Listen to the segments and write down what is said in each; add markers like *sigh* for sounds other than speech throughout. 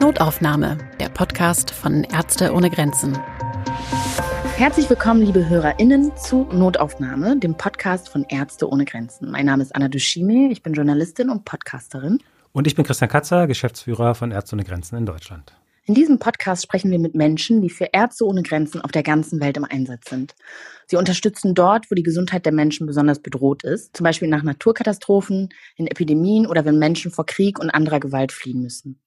Notaufnahme, der Podcast von Ärzte ohne Grenzen. Herzlich willkommen, liebe HörerInnen, zu Notaufnahme, dem Podcast von Ärzte ohne Grenzen. Mein Name ist Anna Dushime, ich bin Journalistin und Podcasterin. Und ich bin Christian Katzer, Geschäftsführer von Ärzte ohne Grenzen in Deutschland. In diesem Podcast sprechen wir mit Menschen, die für Ärzte ohne Grenzen auf der ganzen Welt im Einsatz sind. Sie unterstützen dort, wo die Gesundheit der Menschen besonders bedroht ist, zum Beispiel nach Naturkatastrophen, in Epidemien oder wenn Menschen vor Krieg und anderer Gewalt fliehen müssen.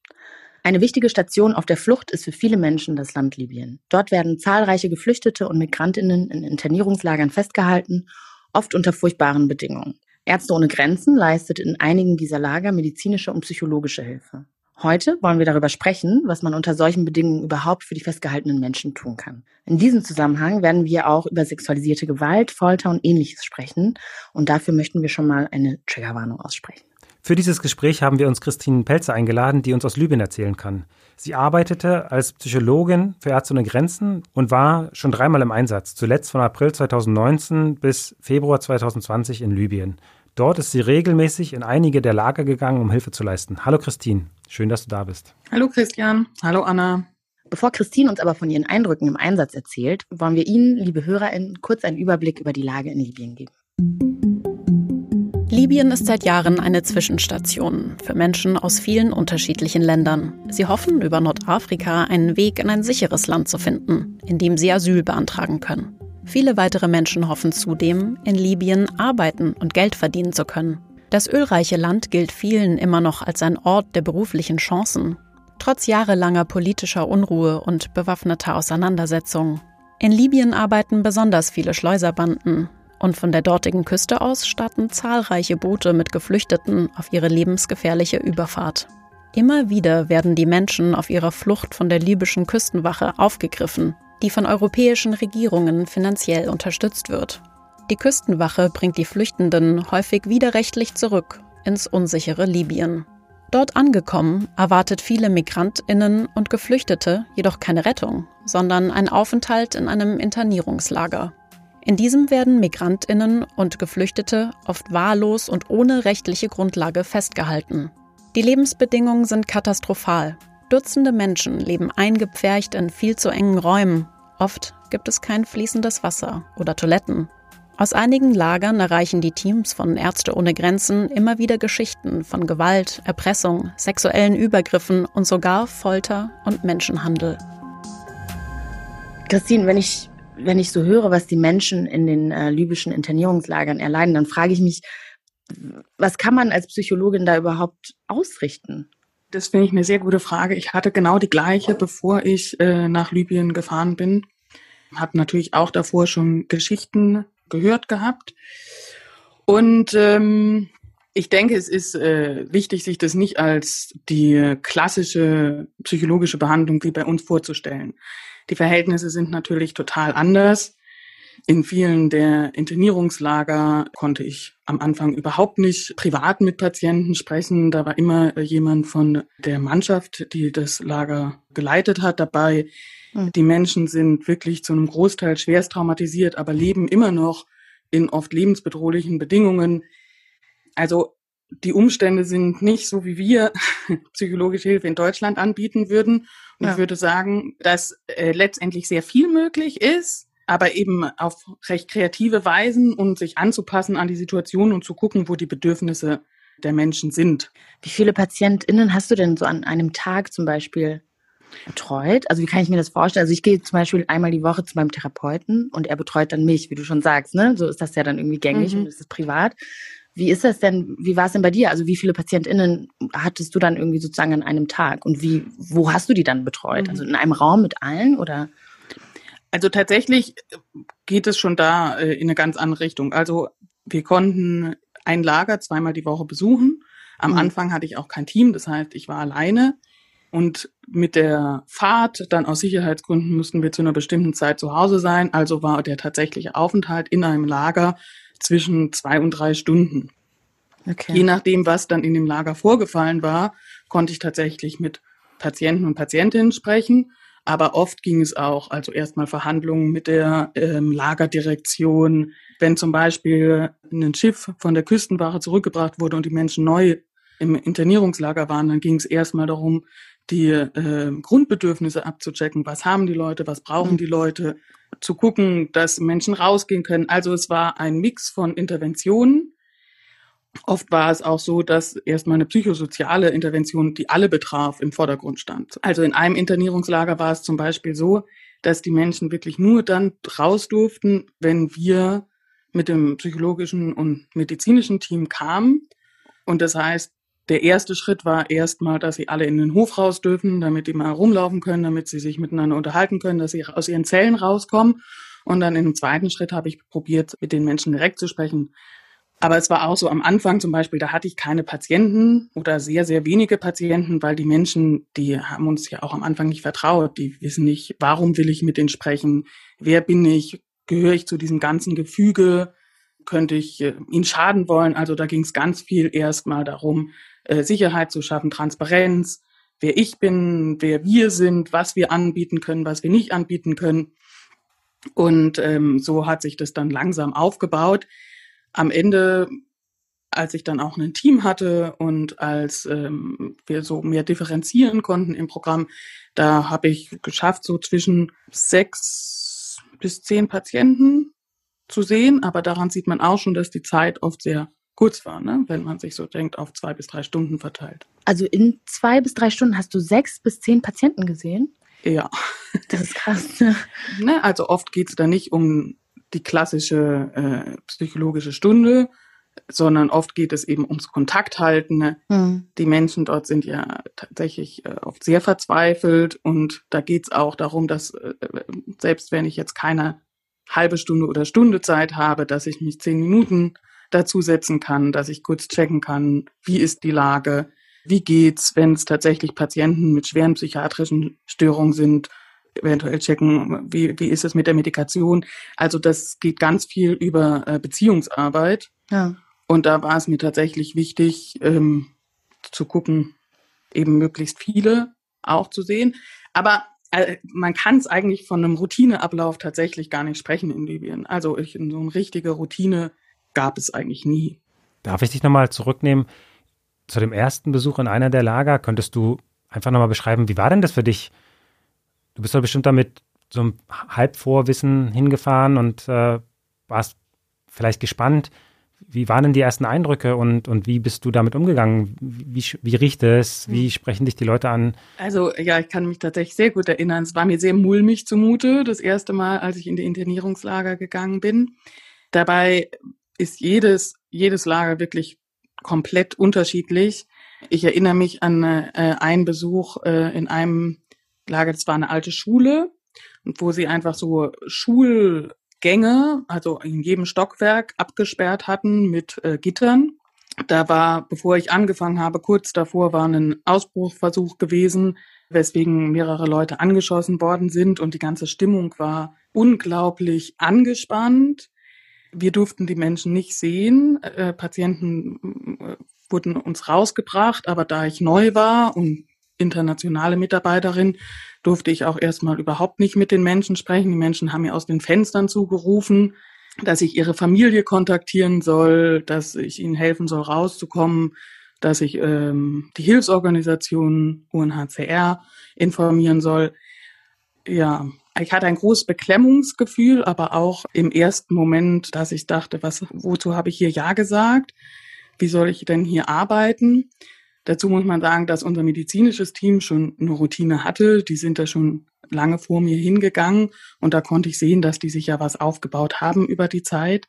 Eine wichtige Station auf der Flucht ist für viele Menschen das Land Libyen. Dort werden zahlreiche Geflüchtete und Migrantinnen in Internierungslagern festgehalten, oft unter furchtbaren Bedingungen. Ärzte ohne Grenzen leistet in einigen dieser Lager medizinische und psychologische Hilfe. Heute wollen wir darüber sprechen, was man unter solchen Bedingungen überhaupt für die festgehaltenen Menschen tun kann. In diesem Zusammenhang werden wir auch über sexualisierte Gewalt, Folter und ähnliches sprechen. Und dafür möchten wir schon mal eine Triggerwarnung aussprechen. Für dieses Gespräch haben wir uns Christine Pelzer eingeladen, die uns aus Libyen erzählen kann. Sie arbeitete als Psychologin für Ärzte ohne Grenzen und war schon dreimal im Einsatz, zuletzt von April 2019 bis Februar 2020 in Libyen. Dort ist sie regelmäßig in einige der Lager gegangen, um Hilfe zu leisten. Hallo Christine, schön, dass du da bist. Hallo Christian, hallo Anna. Bevor Christine uns aber von ihren Eindrücken im Einsatz erzählt, wollen wir Ihnen, liebe HörerInnen, kurz einen Überblick über die Lage in Libyen geben. Libyen ist seit Jahren eine Zwischenstation für Menschen aus vielen unterschiedlichen Ländern. Sie hoffen, über Nordafrika einen Weg in ein sicheres Land zu finden, in dem sie Asyl beantragen können. Viele weitere Menschen hoffen zudem, in Libyen arbeiten und Geld verdienen zu können. Das ölreiche Land gilt vielen immer noch als ein Ort der beruflichen Chancen, trotz jahrelanger politischer Unruhe und bewaffneter Auseinandersetzungen. In Libyen arbeiten besonders viele Schleuserbanden, und von der dortigen Küste aus starten zahlreiche Boote mit Geflüchteten auf ihre lebensgefährliche Überfahrt. Immer wieder werden die Menschen auf ihrer Flucht von der libyschen Küstenwache aufgegriffen, die von europäischen Regierungen finanziell unterstützt wird. Die Küstenwache bringt die Flüchtenden häufig widerrechtlich zurück ins unsichere Libyen. Dort angekommen erwartet viele Migrantinnen und Geflüchtete jedoch keine Rettung, sondern ein Aufenthalt in einem Internierungslager. In diesem werden Migrantinnen und Geflüchtete oft wahllos und ohne rechtliche Grundlage festgehalten. Die Lebensbedingungen sind katastrophal. Dutzende Menschen leben eingepfercht in viel zu engen Räumen. Oft gibt es kein fließendes Wasser oder Toiletten. Aus einigen Lagern erreichen die Teams von Ärzte ohne Grenzen immer wieder Geschichten von Gewalt, Erpressung, sexuellen Übergriffen und sogar Folter und Menschenhandel. Christine, wenn ich wenn ich so höre, was die Menschen in den äh, libyschen Internierungslagern erleiden, dann frage ich mich, was kann man als Psychologin da überhaupt ausrichten? Das finde ich eine sehr gute Frage. Ich hatte genau die gleiche, bevor ich äh, nach Libyen gefahren bin. Habe natürlich auch davor schon Geschichten gehört gehabt. Und ähm, ich denke, es ist äh, wichtig, sich das nicht als die klassische psychologische Behandlung wie bei uns vorzustellen. Die Verhältnisse sind natürlich total anders. In vielen der Internierungslager konnte ich am Anfang überhaupt nicht privat mit Patienten sprechen. Da war immer jemand von der Mannschaft, die das Lager geleitet hat, dabei. Hm. Die Menschen sind wirklich zu einem Großteil schwerst traumatisiert, aber leben immer noch in oft lebensbedrohlichen Bedingungen. Also die Umstände sind nicht so, wie wir *laughs* psychologische Hilfe in Deutschland anbieten würden. Und ja. ich würde sagen, dass äh, letztendlich sehr viel möglich ist, aber eben auf recht kreative Weisen und sich anzupassen an die Situation und zu gucken, wo die Bedürfnisse der Menschen sind. Wie viele PatientInnen hast du denn so an einem Tag zum Beispiel betreut? Also wie kann ich mir das vorstellen? Also ich gehe zum Beispiel einmal die Woche zu meinem Therapeuten und er betreut dann mich, wie du schon sagst, ne? So ist das ja dann irgendwie gängig mhm. und ist es privat. Wie ist das denn, wie war es denn bei dir? Also wie viele PatientInnen hattest du dann irgendwie sozusagen an einem Tag und wie, wo hast du die dann betreut? Mhm. Also in einem Raum mit allen oder? Also tatsächlich geht es schon da äh, in eine ganz andere Richtung. Also wir konnten ein Lager zweimal die Woche besuchen. Am mhm. Anfang hatte ich auch kein Team, das heißt, ich war alleine. Und mit der Fahrt, dann aus Sicherheitsgründen, mussten wir zu einer bestimmten Zeit zu Hause sein. Also war der tatsächliche Aufenthalt in einem Lager zwischen zwei und drei Stunden. Okay. Je nachdem, was dann in dem Lager vorgefallen war, konnte ich tatsächlich mit Patienten und Patientinnen sprechen. Aber oft ging es auch, also erstmal Verhandlungen mit der ähm, Lagerdirektion. Wenn zum Beispiel ein Schiff von der Küstenwache zurückgebracht wurde und die Menschen neu im Internierungslager waren, dann ging es erstmal darum, die äh, Grundbedürfnisse abzuchecken. Was haben die Leute? Was brauchen die Leute? Zu gucken, dass Menschen rausgehen können. Also es war ein Mix von Interventionen. Oft war es auch so, dass erstmal eine psychosoziale Intervention, die alle betraf, im Vordergrund stand. Also in einem Internierungslager war es zum Beispiel so, dass die Menschen wirklich nur dann raus durften, wenn wir mit dem psychologischen und medizinischen Team kamen. Und das heißt, der erste Schritt war erstmal, dass sie alle in den Hof raus dürfen, damit die mal rumlaufen können, damit sie sich miteinander unterhalten können, dass sie aus ihren Zellen rauskommen. Und dann im zweiten Schritt habe ich probiert, mit den Menschen direkt zu sprechen. Aber es war auch so am Anfang zum Beispiel, da hatte ich keine Patienten oder sehr, sehr wenige Patienten, weil die Menschen, die haben uns ja auch am Anfang nicht vertraut. Die wissen nicht, warum will ich mit denen sprechen? Wer bin ich? Gehöre ich zu diesem ganzen Gefüge? Könnte ich äh, ihnen schaden wollen? Also da ging es ganz viel erstmal darum, äh, Sicherheit zu schaffen, Transparenz, wer ich bin, wer wir sind, was wir anbieten können, was wir nicht anbieten können. Und ähm, so hat sich das dann langsam aufgebaut. Am Ende, als ich dann auch ein Team hatte und als ähm, wir so mehr differenzieren konnten im Programm, da habe ich geschafft, so zwischen sechs bis zehn Patienten zu sehen. Aber daran sieht man auch schon, dass die Zeit oft sehr kurz war, ne? wenn man sich so denkt, auf zwei bis drei Stunden verteilt. Also in zwei bis drei Stunden hast du sechs bis zehn Patienten gesehen? Ja. Das ist krass. Ne? *laughs* ne? Also oft geht es da nicht um die klassische äh, psychologische Stunde, sondern oft geht es eben ums Kontakthalten. Ne? Mhm. Die Menschen dort sind ja tatsächlich äh, oft sehr verzweifelt und da geht es auch darum, dass äh, selbst wenn ich jetzt keine halbe Stunde oder Stunde Zeit habe, dass ich mich zehn Minuten dazusetzen kann, dass ich kurz checken kann, wie ist die Lage, wie geht's, wenn es tatsächlich Patienten mit schweren psychiatrischen Störungen sind, eventuell checken, wie, wie ist es mit der Medikation. Also das geht ganz viel über äh, Beziehungsarbeit. Ja. Und da war es mir tatsächlich wichtig, ähm, zu gucken, eben möglichst viele auch zu sehen. Aber äh, man kann es eigentlich von einem Routineablauf tatsächlich gar nicht sprechen in Libyen. Also ich, in so eine richtige Routine gab es eigentlich nie. Darf ich dich nochmal zurücknehmen zu dem ersten Besuch in einer der Lager? Könntest du einfach nochmal beschreiben, wie war denn das für dich? Du bist doch bestimmt damit so einem Halbvorwissen hingefahren und äh, warst vielleicht gespannt. Wie waren denn die ersten Eindrücke und, und wie bist du damit umgegangen? Wie, wie riecht es? Wie hm. sprechen dich die Leute an? Also ja, ich kann mich tatsächlich sehr gut erinnern. Es war mir sehr mulmig zumute, das erste Mal, als ich in die Internierungslager gegangen bin. Dabei ist jedes, jedes Lager wirklich komplett unterschiedlich. Ich erinnere mich an äh, einen Besuch äh, in einem Lager, das war eine alte Schule, wo sie einfach so Schulgänge, also in jedem Stockwerk abgesperrt hatten mit äh, Gittern. Da war, bevor ich angefangen habe, kurz davor war ein Ausbruchversuch gewesen, weswegen mehrere Leute angeschossen worden sind und die ganze Stimmung war unglaublich angespannt. Wir durften die Menschen nicht sehen. Äh, Patienten äh, wurden uns rausgebracht, aber da ich neu war und internationale Mitarbeiterin, durfte ich auch erstmal überhaupt nicht mit den Menschen sprechen. Die Menschen haben mir aus den Fenstern zugerufen, dass ich ihre Familie kontaktieren soll, dass ich ihnen helfen soll, rauszukommen, dass ich ähm, die Hilfsorganisation UNHCR informieren soll. Ja, ich hatte ein großes Beklemmungsgefühl, aber auch im ersten Moment, dass ich dachte, was, wozu habe ich hier Ja gesagt? Wie soll ich denn hier arbeiten? Dazu muss man sagen, dass unser medizinisches Team schon eine Routine hatte. Die sind da schon lange vor mir hingegangen und da konnte ich sehen, dass die sich ja was aufgebaut haben über die Zeit.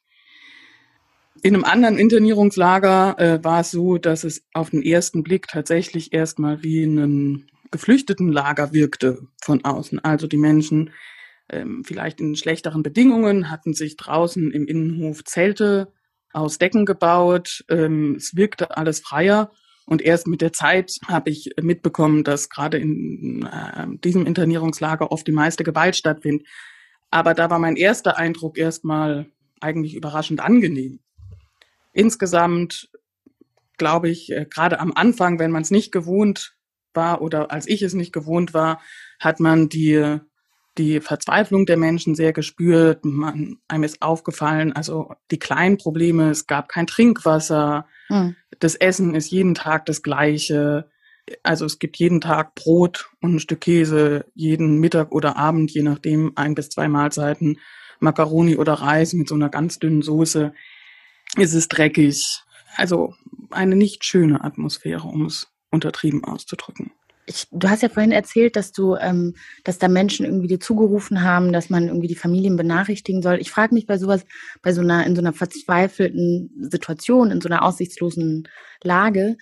In einem anderen Internierungslager äh, war es so, dass es auf den ersten Blick tatsächlich erstmal wie ein Geflüchtetenlager wirkte von außen. Also die Menschen ähm, vielleicht in schlechteren Bedingungen hatten sich draußen im Innenhof Zelte aus Decken gebaut. Ähm, es wirkte alles freier. Und erst mit der Zeit habe ich mitbekommen, dass gerade in äh, diesem Internierungslager oft die meiste Gewalt stattfindet. Aber da war mein erster Eindruck erstmal eigentlich überraschend angenehm. Insgesamt glaube ich, äh, gerade am Anfang, wenn man es nicht gewohnt war oder als ich es nicht gewohnt war, hat man die, die Verzweiflung der Menschen sehr gespürt. Man, einem ist aufgefallen, also die kleinen Probleme, es gab kein Trinkwasser, mhm. das Essen ist jeden Tag das gleiche. Also es gibt jeden Tag Brot und ein Stück Käse, jeden Mittag oder Abend, je nachdem, ein bis zwei Mahlzeiten, Macaroni oder Reis mit so einer ganz dünnen Soße. Es ist dreckig. Also eine nicht schöne Atmosphäre, um es untertrieben auszudrücken. Ich, du hast ja vorhin erzählt, dass du, ähm, dass da Menschen irgendwie dir zugerufen haben, dass man irgendwie die Familien benachrichtigen soll. Ich frage mich bei sowas, bei so einer, in so einer verzweifelten Situation, in so einer aussichtslosen Lage,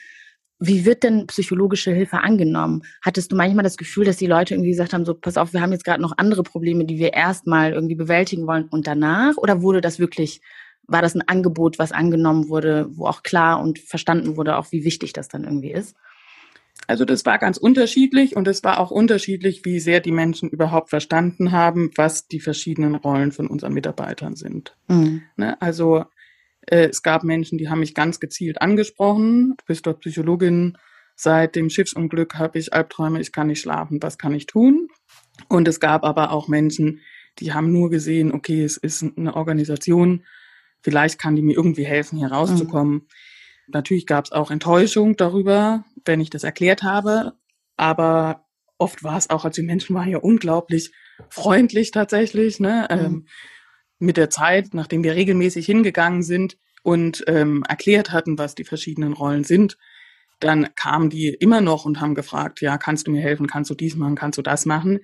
wie wird denn psychologische Hilfe angenommen? Hattest du manchmal das Gefühl, dass die Leute irgendwie gesagt haben, so, pass auf, wir haben jetzt gerade noch andere Probleme, die wir erstmal irgendwie bewältigen wollen und danach? Oder wurde das wirklich, war das ein Angebot, was angenommen wurde, wo auch klar und verstanden wurde, auch wie wichtig das dann irgendwie ist? Also das war ganz unterschiedlich und es war auch unterschiedlich, wie sehr die Menschen überhaupt verstanden haben, was die verschiedenen Rollen von unseren Mitarbeitern sind. Mhm. Ne? Also äh, es gab Menschen, die haben mich ganz gezielt angesprochen. Du bist dort Psychologin. Seit dem Schiffsunglück habe ich Albträume, ich kann nicht schlafen, was kann ich tun? Und es gab aber auch Menschen, die haben nur gesehen, okay, es ist eine Organisation, vielleicht kann die mir irgendwie helfen, hier rauszukommen. Mhm. Natürlich gab es auch Enttäuschung darüber, wenn ich das erklärt habe, aber oft war es auch, also die Menschen waren ja unglaublich freundlich tatsächlich. Ne? Mhm. Ähm, mit der Zeit, nachdem wir regelmäßig hingegangen sind und ähm, erklärt hatten, was die verschiedenen Rollen sind, dann kamen die immer noch und haben gefragt, ja, kannst du mir helfen, kannst du dies machen, kannst du das machen?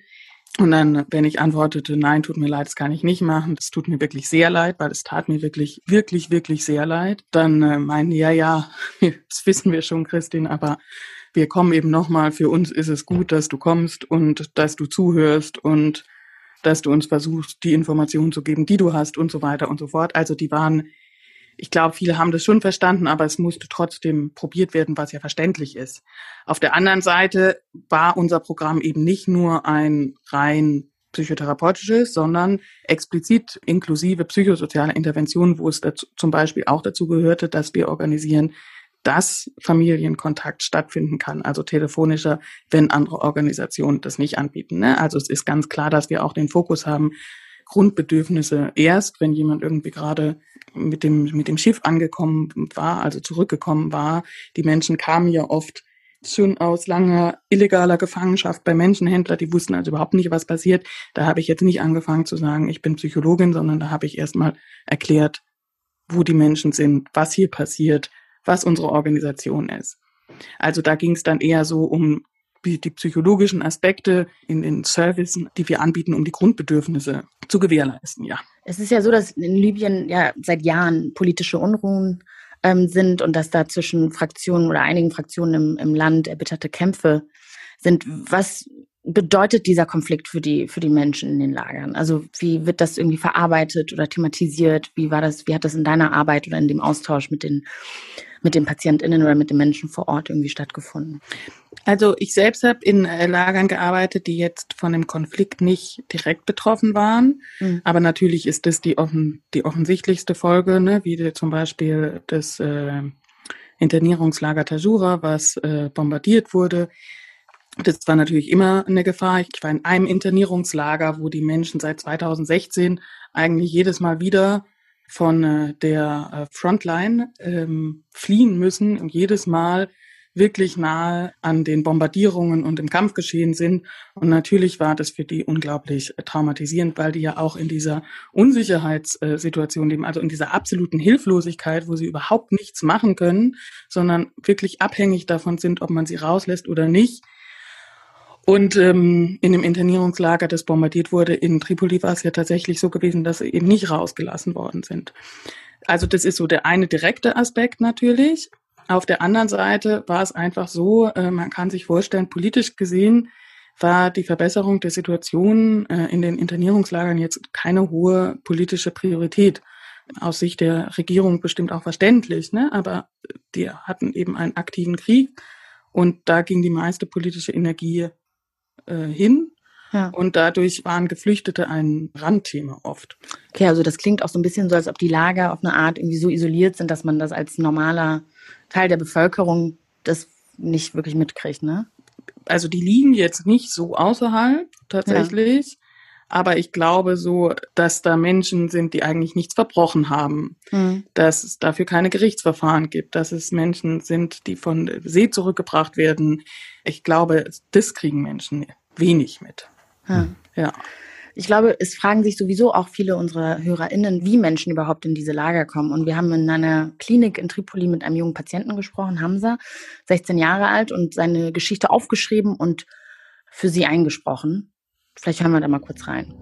Und dann, wenn ich antwortete, nein, tut mir leid, das kann ich nicht machen, das tut mir wirklich sehr leid, weil es tat mir wirklich, wirklich, wirklich sehr leid, dann äh, meinen die, ja, ja, *laughs* das wissen wir schon, Christine, aber wir kommen eben nochmal, für uns ist es gut, dass du kommst und dass du zuhörst und dass du uns versuchst, die Informationen zu geben, die du hast und so weiter und so fort. Also die waren, ich glaube, viele haben das schon verstanden, aber es musste trotzdem probiert werden, was ja verständlich ist. Auf der anderen Seite war unser Programm eben nicht nur ein rein psychotherapeutisches, sondern explizit inklusive psychosoziale Interventionen, wo es dazu, zum Beispiel auch dazu gehörte, dass wir organisieren dass Familienkontakt stattfinden kann, also telefonischer, wenn andere Organisationen das nicht anbieten. Ne? Also es ist ganz klar, dass wir auch den Fokus haben, Grundbedürfnisse erst, wenn jemand irgendwie gerade mit dem, mit dem Schiff angekommen war, also zurückgekommen war. Die Menschen kamen ja oft schon aus langer illegaler Gefangenschaft bei Menschenhändlern, die wussten also überhaupt nicht, was passiert. Da habe ich jetzt nicht angefangen zu sagen, ich bin Psychologin, sondern da habe ich erstmal erklärt, wo die Menschen sind, was hier passiert, was unsere Organisation ist. Also da ging es dann eher so um die, psychologischen Aspekte in den Services, die wir anbieten, um die Grundbedürfnisse zu gewährleisten, ja. Es ist ja so, dass in Libyen ja seit Jahren politische Unruhen ähm, sind und dass da zwischen Fraktionen oder einigen Fraktionen im, im Land erbitterte Kämpfe sind. Was bedeutet dieser Konflikt für die, für die Menschen in den Lagern? Also wie wird das irgendwie verarbeitet oder thematisiert? Wie war das, wie hat das in deiner Arbeit oder in dem Austausch mit den mit den PatientInnen oder mit den Menschen vor Ort irgendwie stattgefunden? Also ich selbst habe in äh, Lagern gearbeitet, die jetzt von dem Konflikt nicht direkt betroffen waren. Mhm. Aber natürlich ist das die, offen, die offensichtlichste Folge, ne? wie zum Beispiel das äh, Internierungslager Tajura, was äh, bombardiert wurde. Das war natürlich immer eine Gefahr. Ich war in einem Internierungslager, wo die Menschen seit 2016 eigentlich jedes Mal wieder von äh, der äh, Frontline ähm, fliehen müssen und jedes Mal wirklich nahe an den Bombardierungen und im Kampfgeschehen sind. Und natürlich war das für die unglaublich traumatisierend, weil die ja auch in dieser Unsicherheitssituation leben, also in dieser absoluten Hilflosigkeit, wo sie überhaupt nichts machen können, sondern wirklich abhängig davon sind, ob man sie rauslässt oder nicht. Und ähm, in dem Internierungslager, das bombardiert wurde, in Tripoli war es ja tatsächlich so gewesen, dass sie eben nicht rausgelassen worden sind. Also das ist so der eine direkte Aspekt natürlich. Auf der anderen Seite war es einfach so, äh, man kann sich vorstellen, politisch gesehen war die Verbesserung der Situation äh, in den Internierungslagern jetzt keine hohe politische Priorität. Aus Sicht der Regierung bestimmt auch verständlich, ne? aber die hatten eben einen aktiven Krieg und da ging die meiste politische Energie äh, hin. Ja. Und dadurch waren Geflüchtete ein Randthema oft. Okay, also das klingt auch so ein bisschen so, als ob die Lager auf eine Art irgendwie so isoliert sind, dass man das als normaler Teil der Bevölkerung das nicht wirklich mitkriegt, ne? Also die liegen jetzt nicht so außerhalb tatsächlich, ja. aber ich glaube so, dass da Menschen sind, die eigentlich nichts verbrochen haben, mhm. dass es dafür keine Gerichtsverfahren gibt, dass es Menschen sind, die von See zurückgebracht werden. Ich glaube, das kriegen Menschen wenig mit. Mhm. Ja. Ich glaube, es fragen sich sowieso auch viele unserer HörerInnen, wie Menschen überhaupt in diese Lager kommen. Und wir haben in einer Klinik in Tripoli mit einem jungen Patienten gesprochen, Hamza, 16 Jahre alt, und seine Geschichte aufgeschrieben und für sie eingesprochen. Vielleicht hören wir da mal kurz rein.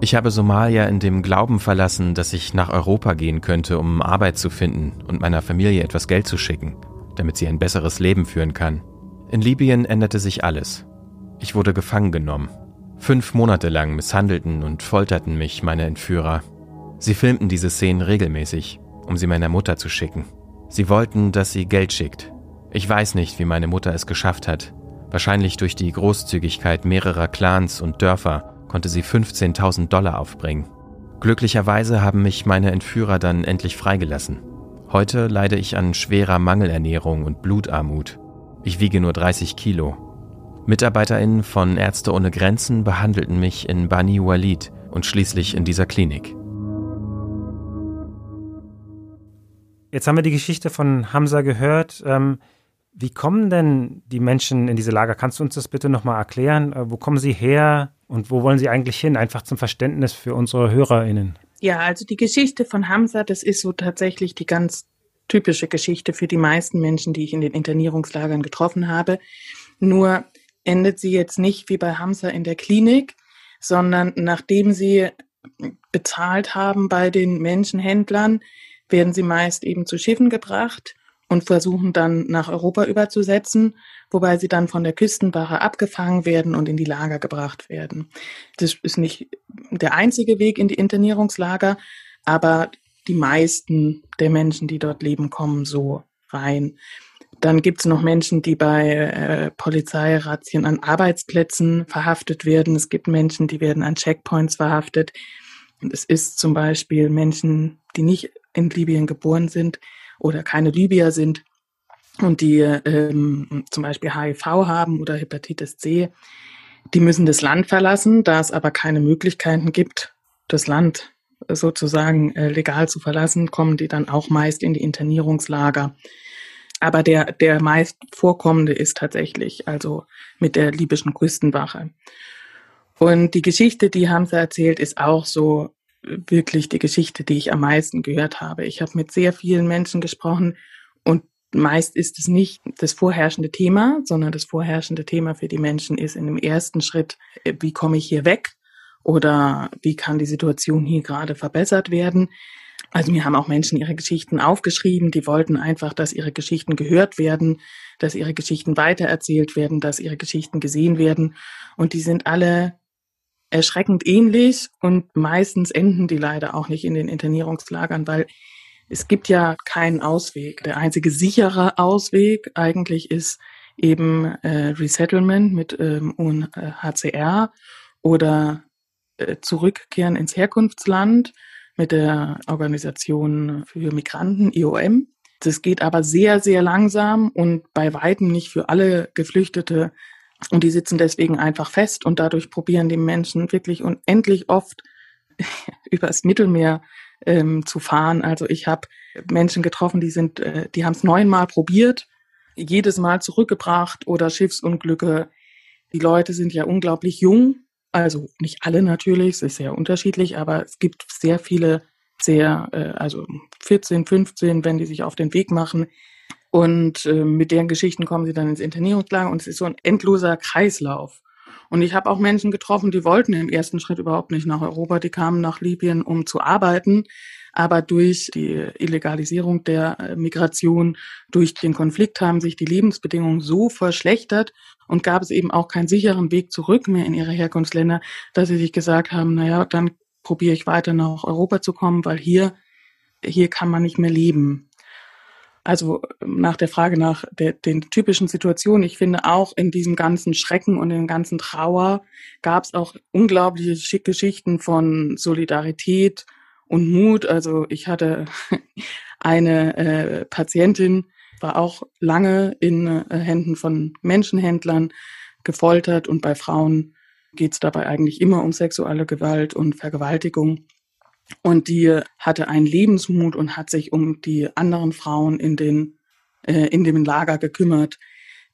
Ich habe Somalia in dem Glauben verlassen, dass ich nach Europa gehen könnte, um Arbeit zu finden und meiner Familie etwas Geld zu schicken, damit sie ein besseres Leben führen kann. In Libyen änderte sich alles. Ich wurde gefangen genommen. Fünf Monate lang misshandelten und folterten mich meine Entführer. Sie filmten diese Szenen regelmäßig, um sie meiner Mutter zu schicken. Sie wollten, dass sie Geld schickt. Ich weiß nicht, wie meine Mutter es geschafft hat, Wahrscheinlich durch die Großzügigkeit mehrerer Clans und Dörfer konnte sie 15.000 Dollar aufbringen. Glücklicherweise haben mich meine Entführer dann endlich freigelassen. Heute leide ich an schwerer Mangelernährung und Blutarmut. Ich wiege nur 30 Kilo. MitarbeiterInnen von Ärzte ohne Grenzen behandelten mich in Bani Walid und schließlich in dieser Klinik. Jetzt haben wir die Geschichte von Hamza gehört. Ähm wie kommen denn die Menschen in diese Lager? Kannst du uns das bitte nochmal erklären? Äh, wo kommen sie her und wo wollen sie eigentlich hin? Einfach zum Verständnis für unsere HörerInnen. Ja, also die Geschichte von Hamza, das ist so tatsächlich die ganz typische Geschichte für die meisten Menschen, die ich in den Internierungslagern getroffen habe. Nur endet sie jetzt nicht wie bei Hamza in der Klinik, sondern nachdem sie bezahlt haben bei den Menschenhändlern, werden sie meist eben zu Schiffen gebracht und versuchen dann nach Europa überzusetzen, wobei sie dann von der Küstenwache abgefangen werden und in die Lager gebracht werden. Das ist nicht der einzige Weg in die Internierungslager, aber die meisten der Menschen, die dort leben, kommen so rein. Dann gibt es noch Menschen, die bei äh, Polizeirazzien an Arbeitsplätzen verhaftet werden. Es gibt Menschen, die werden an Checkpoints verhaftet. Und es ist zum Beispiel Menschen, die nicht in Libyen geboren sind, oder keine Libyer sind und die ähm, zum Beispiel HIV haben oder Hepatitis C, die müssen das Land verlassen, da es aber keine Möglichkeiten gibt, das Land sozusagen äh, legal zu verlassen, kommen die dann auch meist in die Internierungslager. Aber der, der meist vorkommende ist tatsächlich also mit der libyschen Küstenwache. Und die Geschichte, die Hamza erzählt, ist auch so wirklich die Geschichte, die ich am meisten gehört habe. Ich habe mit sehr vielen Menschen gesprochen und meist ist es nicht das vorherrschende Thema, sondern das vorherrschende Thema für die Menschen ist in dem ersten Schritt, äh, wie komme ich hier weg oder wie kann die Situation hier gerade verbessert werden. Also mir haben auch Menschen ihre Geschichten aufgeschrieben, die wollten einfach, dass ihre Geschichten gehört werden, dass ihre Geschichten weitererzählt werden, dass ihre Geschichten gesehen werden. Und die sind alle erschreckend ähnlich und meistens enden die leider auch nicht in den Internierungslagern, weil es gibt ja keinen Ausweg. Der einzige sichere Ausweg eigentlich ist eben äh, Resettlement mit ähm, UNHCR oder äh, Zurückkehren ins Herkunftsland mit der Organisation für Migranten, IOM. Das geht aber sehr, sehr langsam und bei weitem nicht für alle Geflüchtete und die sitzen deswegen einfach fest und dadurch probieren die Menschen wirklich unendlich oft *laughs* übers Mittelmeer ähm, zu fahren. Also ich habe Menschen getroffen, die sind, äh, die haben es neunmal probiert, jedes Mal zurückgebracht oder Schiffsunglücke. Die Leute sind ja unglaublich jung, also nicht alle natürlich, es ist sehr unterschiedlich, aber es gibt sehr viele, sehr, äh, also 14, 15, wenn die sich auf den Weg machen, und äh, mit deren Geschichten kommen sie dann ins Internierungslager und es ist so ein endloser Kreislauf. Und ich habe auch Menschen getroffen, die wollten im ersten Schritt überhaupt nicht nach Europa, die kamen nach Libyen, um zu arbeiten. Aber durch die Illegalisierung der äh, Migration, durch den Konflikt haben sich die Lebensbedingungen so verschlechtert und gab es eben auch keinen sicheren Weg zurück mehr in ihre Herkunftsländer, dass sie sich gesagt haben, naja, dann probiere ich weiter nach Europa zu kommen, weil hier, hier kann man nicht mehr leben. Also nach der Frage nach der, den typischen Situationen, ich finde auch in diesem ganzen Schrecken und in dem ganzen Trauer gab es auch unglaubliche Geschichten von Solidarität und Mut. Also ich hatte *laughs* eine äh, Patientin, war auch lange in äh, Händen von Menschenhändlern gefoltert und bei Frauen geht es dabei eigentlich immer um sexuelle Gewalt und Vergewaltigung. Und die hatte einen Lebensmut und hat sich um die anderen Frauen in, den, äh, in dem Lager gekümmert.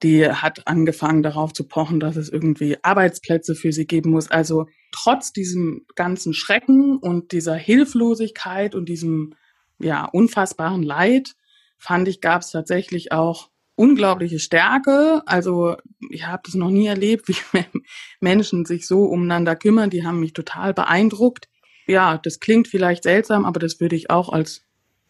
Die hat angefangen darauf zu pochen, dass es irgendwie Arbeitsplätze für sie geben muss. Also trotz diesem ganzen Schrecken und dieser Hilflosigkeit und diesem ja, unfassbaren Leid, fand ich, gab es tatsächlich auch unglaubliche Stärke. Also ich habe das noch nie erlebt, *laughs* wie Menschen sich so umeinander kümmern. Die haben mich total beeindruckt. Ja, das klingt vielleicht seltsam, aber das würde ich auch als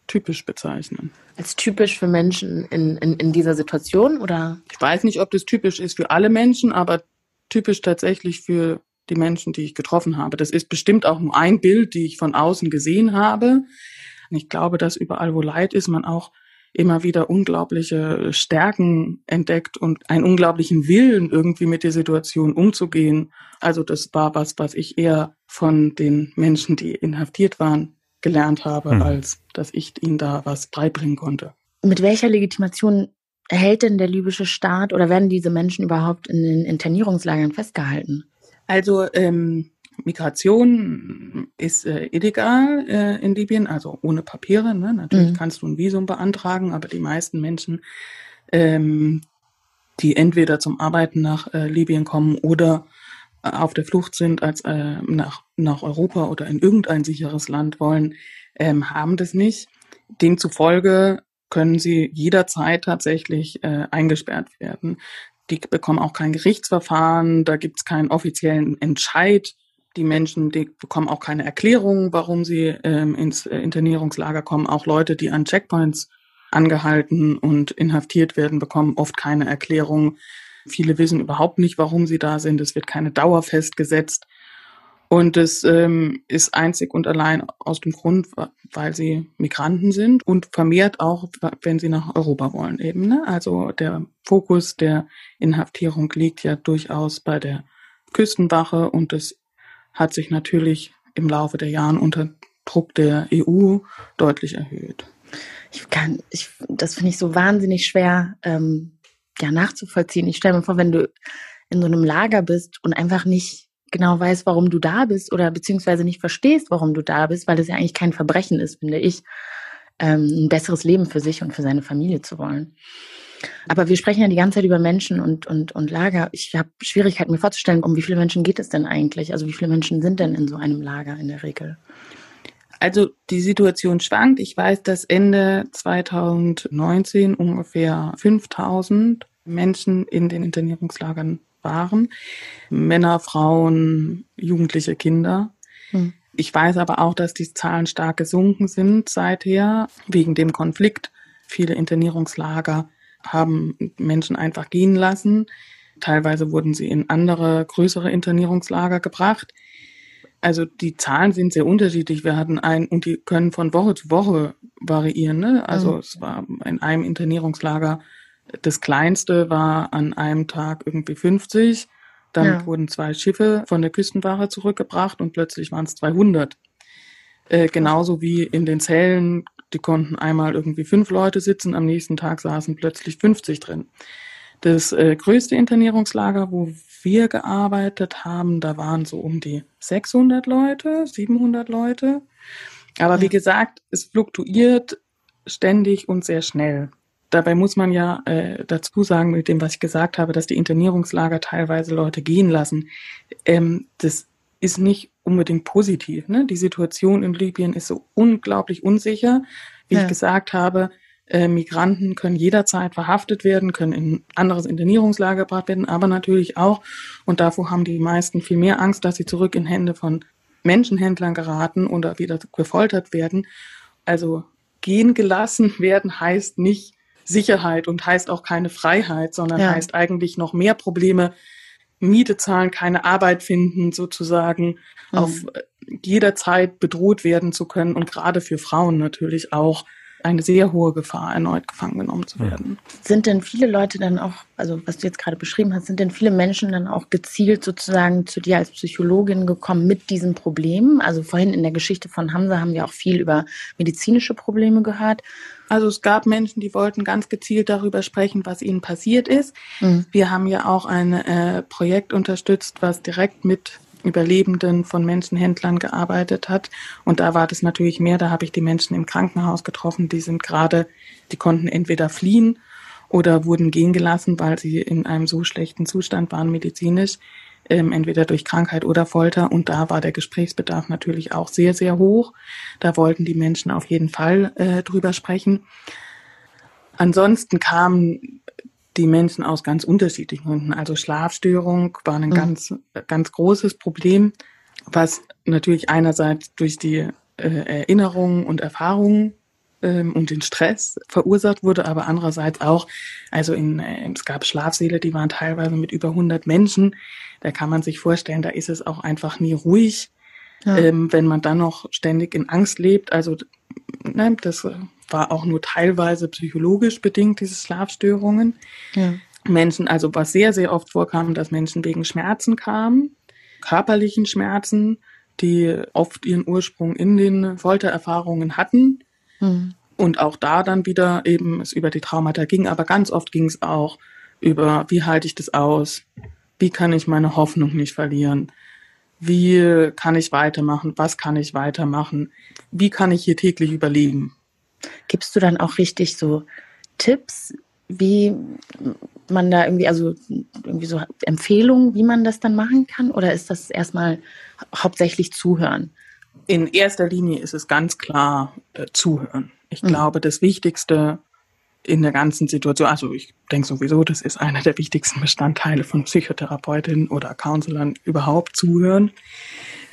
typisch bezeichnen. Als typisch für Menschen in, in, in dieser Situation oder? Ich weiß nicht, ob das typisch ist für alle Menschen, aber typisch tatsächlich für die Menschen, die ich getroffen habe. Das ist bestimmt auch nur ein Bild, die ich von außen gesehen habe. Ich glaube, dass überall, wo Leid ist, man auch immer wieder unglaubliche Stärken entdeckt und einen unglaublichen Willen, irgendwie mit der Situation umzugehen. Also das war was, was ich eher von den Menschen, die inhaftiert waren, gelernt habe, mhm. als dass ich ihnen da was beibringen konnte. Mit welcher Legitimation erhält denn der libysche Staat oder werden diese Menschen überhaupt in den Internierungslagern festgehalten? Also ähm, Migration ist äh, illegal äh, in Libyen, also ohne Papiere. Ne? Natürlich mhm. kannst du ein Visum beantragen, aber die meisten Menschen, ähm, die entweder zum Arbeiten nach äh, Libyen kommen oder äh, auf der Flucht sind, als äh, nach, nach Europa oder in irgendein sicheres Land wollen, ähm, haben das nicht. Demzufolge können sie jederzeit tatsächlich äh, eingesperrt werden. Die bekommen auch kein Gerichtsverfahren, da gibt es keinen offiziellen Entscheid die Menschen, die bekommen auch keine Erklärung, warum sie ähm, ins äh, Internierungslager kommen. Auch Leute, die an Checkpoints angehalten und inhaftiert werden, bekommen oft keine Erklärung. Viele wissen überhaupt nicht, warum sie da sind. Es wird keine Dauer festgesetzt. Und es ähm, ist einzig und allein aus dem Grund, weil sie Migranten sind und vermehrt auch, wenn sie nach Europa wollen eben. Ne? Also der Fokus der Inhaftierung liegt ja durchaus bei der Küstenwache und des hat sich natürlich im Laufe der Jahre unter Druck der EU deutlich erhöht. Ich kann, ich, das finde ich so wahnsinnig schwer ähm, ja, nachzuvollziehen. Ich stelle mir vor, wenn du in so einem Lager bist und einfach nicht genau weißt, warum du da bist oder beziehungsweise nicht verstehst, warum du da bist, weil das ja eigentlich kein Verbrechen ist, finde ich, ähm, ein besseres Leben für sich und für seine Familie zu wollen. Aber wir sprechen ja die ganze Zeit über Menschen und, und, und Lager. Ich habe Schwierigkeiten, mir vorzustellen, um wie viele Menschen geht es denn eigentlich? Also wie viele Menschen sind denn in so einem Lager in der Regel? Also die Situation schwankt. Ich weiß, dass Ende 2019 ungefähr 5000 Menschen in den Internierungslagern waren. Männer, Frauen, jugendliche Kinder. Hm. Ich weiß aber auch, dass die Zahlen stark gesunken sind seither wegen dem Konflikt. Viele Internierungslager haben Menschen einfach gehen lassen. Teilweise wurden sie in andere, größere Internierungslager gebracht. Also die Zahlen sind sehr unterschiedlich. Wir hatten ein, und die können von Woche zu Woche variieren. Ne? Also mhm. es war in einem Internierungslager, das kleinste war an einem Tag irgendwie 50. Dann ja. wurden zwei Schiffe von der Küstenwache zurückgebracht und plötzlich waren es 200. Äh, genauso wie in den Zellen die konnten einmal irgendwie fünf Leute sitzen, am nächsten Tag saßen plötzlich 50 drin. Das äh, größte Internierungslager, wo wir gearbeitet haben, da waren so um die 600 Leute, 700 Leute. Aber ja. wie gesagt, es fluktuiert ständig und sehr schnell. Dabei muss man ja äh, dazu sagen, mit dem, was ich gesagt habe, dass die Internierungslager teilweise Leute gehen lassen. Ähm, das ist nicht unbedingt positiv. Ne? Die Situation in Libyen ist so unglaublich unsicher. Wie ja. ich gesagt habe, äh, Migranten können jederzeit verhaftet werden, können in ein anderes Internierungslager gebracht werden, aber natürlich auch, und davor haben die meisten viel mehr Angst, dass sie zurück in Hände von Menschenhändlern geraten oder wieder gefoltert werden. Also gehen gelassen *laughs* werden heißt nicht Sicherheit und heißt auch keine Freiheit, sondern ja. heißt eigentlich noch mehr Probleme Miete zahlen, keine Arbeit finden, sozusagen mhm. auf jeder Zeit bedroht werden zu können und gerade für Frauen natürlich auch eine sehr hohe Gefahr, erneut gefangen genommen zu werden. Sind denn viele Leute dann auch, also was du jetzt gerade beschrieben hast, sind denn viele Menschen dann auch gezielt sozusagen zu dir als Psychologin gekommen mit diesen Problemen? Also vorhin in der Geschichte von Hamza haben wir auch viel über medizinische Probleme gehört. Also es gab Menschen, die wollten ganz gezielt darüber sprechen, was ihnen passiert ist. Mhm. Wir haben ja auch ein äh, Projekt unterstützt, was direkt mit Überlebenden von Menschenhändlern gearbeitet hat. Und da war das natürlich mehr, da habe ich die Menschen im Krankenhaus getroffen, die sind gerade, die konnten entweder fliehen oder wurden gehen gelassen, weil sie in einem so schlechten Zustand waren medizinisch, ähm, entweder durch Krankheit oder Folter. Und da war der Gesprächsbedarf natürlich auch sehr, sehr hoch. Da wollten die Menschen auf jeden Fall äh, drüber sprechen. Ansonsten kamen die Menschen aus ganz unterschiedlichen Gründen. Also Schlafstörung war ein mhm. ganz, ganz großes Problem, was natürlich einerseits durch die äh, Erinnerungen und Erfahrungen ähm, und den Stress verursacht wurde, aber andererseits auch, also in, äh, es gab Schlafsäle, die waren teilweise mit über 100 Menschen. Da kann man sich vorstellen, da ist es auch einfach nie ruhig. Ja. Ähm, wenn man dann noch ständig in Angst lebt, also ne, das war auch nur teilweise psychologisch bedingt, diese Schlafstörungen. Ja. Menschen, also was sehr, sehr oft vorkam, dass Menschen wegen Schmerzen kamen, körperlichen Schmerzen, die oft ihren Ursprung in den Foltererfahrungen hatten. Mhm. Und auch da dann wieder eben es über die Traumata ging, aber ganz oft ging es auch über, wie halte ich das aus? Wie kann ich meine Hoffnung nicht verlieren? Wie kann ich weitermachen? Was kann ich weitermachen? Wie kann ich hier täglich überleben? Gibst du dann auch richtig so Tipps, wie man da irgendwie, also irgendwie so Empfehlungen, wie man das dann machen kann? Oder ist das erstmal hauptsächlich zuhören? In erster Linie ist es ganz klar äh, zuhören. Ich mhm. glaube, das Wichtigste in der ganzen Situation, also ich denke sowieso, das ist einer der wichtigsten Bestandteile von Psychotherapeutinnen oder Counselern überhaupt zuhören.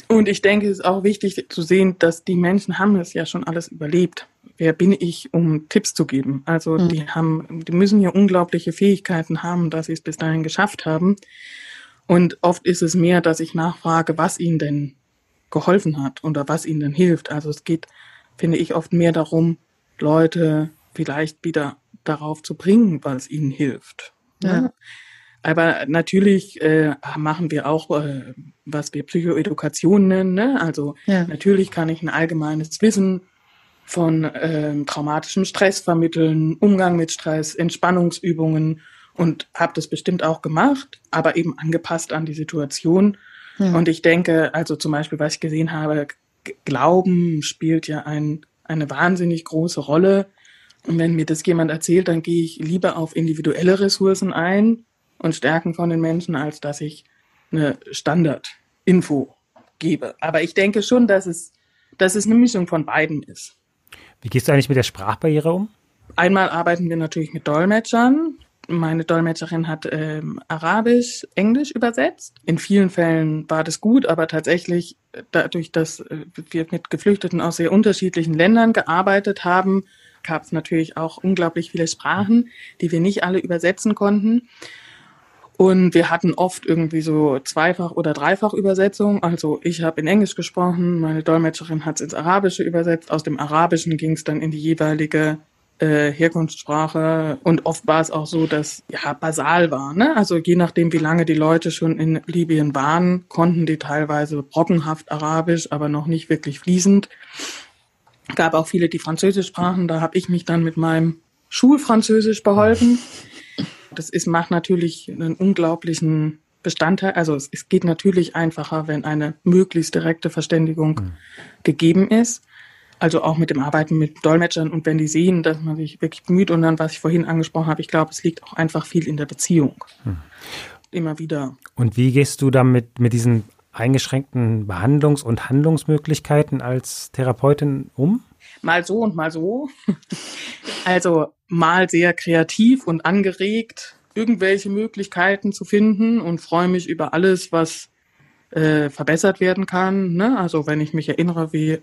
Und ich denke, es ist auch wichtig zu sehen, dass die Menschen haben es ja schon alles überlebt. Wer bin ich, um Tipps zu geben? Also mhm. die haben, die müssen ja unglaubliche Fähigkeiten haben, dass sie es bis dahin geschafft haben. Und oft ist es mehr, dass ich nachfrage, was ihnen denn geholfen hat oder was ihnen denn hilft. Also es geht, finde ich, oft mehr darum, Leute vielleicht wieder darauf zu bringen, was ihnen hilft. Ja. ja. Aber natürlich äh, machen wir auch, äh, was wir Psychoedukation nennen. Ne? Also ja. natürlich kann ich ein allgemeines Wissen von äh, traumatischem Stress vermitteln, Umgang mit Stress, Entspannungsübungen und habe das bestimmt auch gemacht, aber eben angepasst an die Situation. Ja. Und ich denke, also zum Beispiel, was ich gesehen habe, Glauben spielt ja ein, eine wahnsinnig große Rolle und wenn mir das jemand erzählt, dann gehe ich lieber auf individuelle Ressourcen ein und Stärken von den Menschen, als dass ich eine Standardinfo gebe. Aber ich denke schon, dass es, dass es eine Mischung von beiden ist. Wie gehst du eigentlich mit der Sprachbarriere um? Einmal arbeiten wir natürlich mit Dolmetschern. Meine Dolmetscherin hat ähm, Arabisch, Englisch übersetzt. In vielen Fällen war das gut, aber tatsächlich dadurch, dass äh, wir mit Geflüchteten aus sehr unterschiedlichen Ländern gearbeitet haben, gab es natürlich auch unglaublich viele Sprachen, die wir nicht alle übersetzen konnten. Und wir hatten oft irgendwie so Zweifach- oder Dreifach-Übersetzung. Also ich habe in Englisch gesprochen, meine Dolmetscherin hat es ins Arabische übersetzt. Aus dem Arabischen ging es dann in die jeweilige äh, Herkunftssprache. Und oft war es auch so, dass ja basal war. Ne? Also je nachdem, wie lange die Leute schon in Libyen waren, konnten die teilweise brockenhaft Arabisch, aber noch nicht wirklich fließend gab auch viele, die Französisch sprachen. Da habe ich mich dann mit meinem Schulfranzösisch beholfen. Das ist, macht natürlich einen unglaublichen Bestandteil. Also es, es geht natürlich einfacher, wenn eine möglichst direkte Verständigung mhm. gegeben ist. Also auch mit dem Arbeiten mit Dolmetschern und wenn die sehen, dass man sich wirklich bemüht und dann, was ich vorhin angesprochen habe, ich glaube, es liegt auch einfach viel in der Beziehung. Mhm. Immer wieder. Und wie gehst du damit mit diesen eingeschränkten Behandlungs- und Handlungsmöglichkeiten als Therapeutin um? Mal so und mal so. Also mal sehr kreativ und angeregt, irgendwelche Möglichkeiten zu finden und freue mich über alles, was äh, verbessert werden kann. Ne? Also wenn ich mich erinnere, wie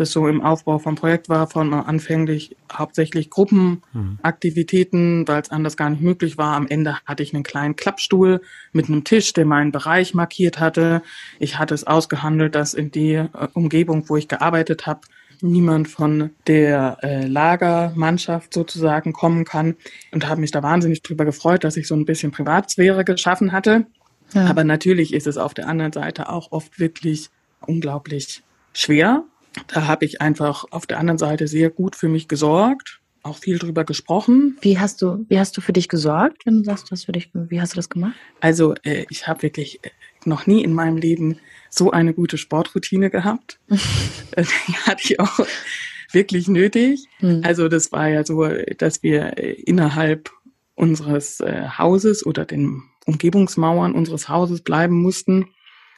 das so im Aufbau vom Projekt war, von anfänglich hauptsächlich Gruppenaktivitäten, weil es anders gar nicht möglich war. Am Ende hatte ich einen kleinen Klappstuhl mit einem Tisch, der meinen Bereich markiert hatte. Ich hatte es ausgehandelt, dass in die äh, Umgebung, wo ich gearbeitet habe, niemand von der äh, Lagermannschaft sozusagen kommen kann und habe mich da wahnsinnig drüber gefreut, dass ich so ein bisschen Privatsphäre geschaffen hatte. Ja. Aber natürlich ist es auf der anderen Seite auch oft wirklich unglaublich schwer. Da habe ich einfach auf der anderen Seite sehr gut für mich gesorgt, auch viel drüber gesprochen. Wie hast du, wie hast du für dich gesorgt, wenn du sagst, was für dich, wie hast du das gemacht? Also äh, ich habe wirklich äh, noch nie in meinem Leben so eine gute Sportroutine gehabt. *laughs* Äh, die hatte ich auch wirklich nötig. Hm. Also das war ja so, dass wir äh, innerhalb unseres äh, Hauses oder den Umgebungsmauern unseres Hauses bleiben mussten.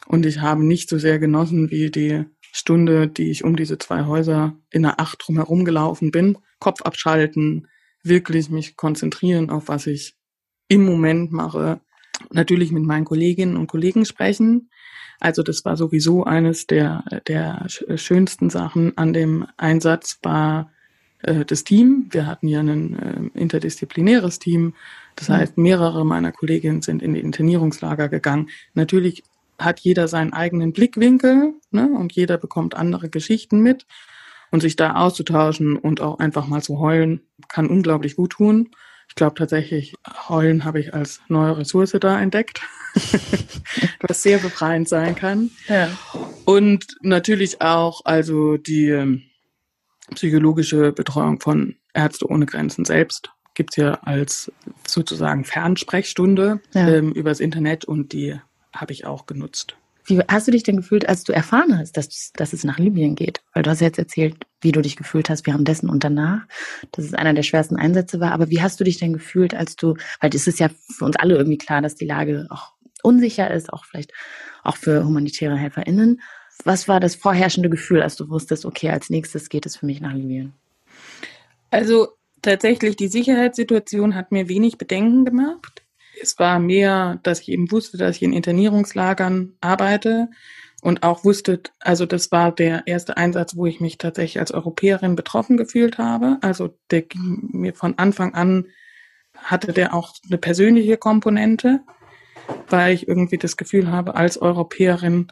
Und ich habe nicht so sehr genossen wie die Stunde, die ich um diese zwei Häuser in der Acht drumherum gelaufen bin. Kopf abschalten, wirklich mich konzentrieren auf was ich im Moment mache. Natürlich mit meinen Kolleginnen und Kollegen sprechen. Also das war sowieso eines der, der schönsten Sachen an dem Einsatz war äh, das Team. Wir hatten ja ein äh, interdisziplinäres Team. Das mhm. heißt, mehrere meiner Kolleginnen sind in die Internierungslager gegangen. Natürlich hat jeder seinen eigenen Blickwinkel ne, und jeder bekommt andere Geschichten mit. Und sich da auszutauschen und auch einfach mal zu heulen, kann unglaublich gut tun. Ich glaube tatsächlich, heulen habe ich als neue Ressource da entdeckt, *laughs* was sehr befreiend sein kann. Ja. Und natürlich auch also die ähm, psychologische Betreuung von Ärzte ohne Grenzen selbst gibt's ja als sozusagen Fernsprechstunde ja. ähm, übers Internet und die habe ich auch genutzt. Wie hast du dich denn gefühlt, als du erfahren hast, dass, dass es nach Libyen geht? Weil du hast jetzt erzählt, wie du dich gefühlt hast währenddessen und danach, dass es einer der schwersten Einsätze war. Aber wie hast du dich denn gefühlt, als du, weil es ist ja für uns alle irgendwie klar, dass die Lage auch unsicher ist, auch vielleicht auch für humanitäre HelferInnen. Was war das vorherrschende Gefühl, als du wusstest, okay, als nächstes geht es für mich nach Libyen? Also tatsächlich, die Sicherheitssituation hat mir wenig Bedenken gemacht. Es war mehr, dass ich eben wusste, dass ich in Internierungslagern arbeite und auch wusste, also das war der erste Einsatz, wo ich mich tatsächlich als Europäerin betroffen gefühlt habe. Also der ging mir von Anfang an, hatte der auch eine persönliche Komponente, weil ich irgendwie das Gefühl habe, als Europäerin,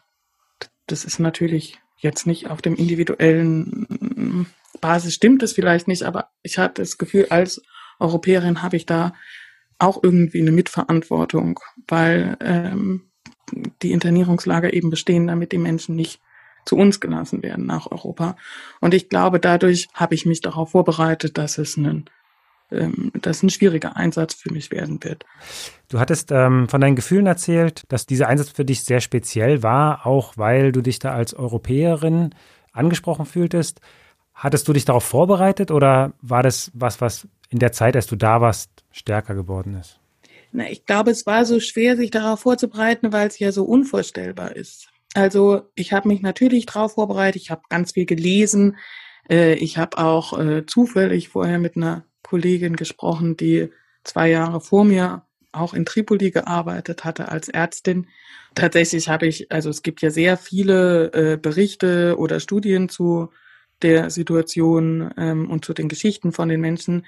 das ist natürlich jetzt nicht auf dem individuellen Basis stimmt es vielleicht nicht, aber ich hatte das Gefühl, als Europäerin habe ich da auch irgendwie eine Mitverantwortung, weil ähm, die Internierungslager eben bestehen, damit die Menschen nicht zu uns gelassen werden nach Europa. Und ich glaube, dadurch habe ich mich darauf vorbereitet, dass es ein, ähm, ein schwieriger Einsatz für mich werden wird. Du hattest ähm, von deinen Gefühlen erzählt, dass dieser Einsatz für dich sehr speziell war, auch weil du dich da als Europäerin angesprochen fühltest. Hattest du dich darauf vorbereitet oder war das was, was in der Zeit, als du da warst, stärker geworden ist? Na, ich glaube, es war so schwer, sich darauf vorzubereiten, weil es ja so unvorstellbar ist. Also ich habe mich natürlich darauf vorbereitet, ich habe ganz viel gelesen, äh, ich habe auch äh, zufällig vorher mit einer Kollegin gesprochen, die zwei Jahre vor mir auch in Tripoli gearbeitet hatte als Ärztin. Tatsächlich habe ich, also es gibt ja sehr viele äh, Berichte oder Studien zu der Situation ähm, und zu den Geschichten von den Menschen.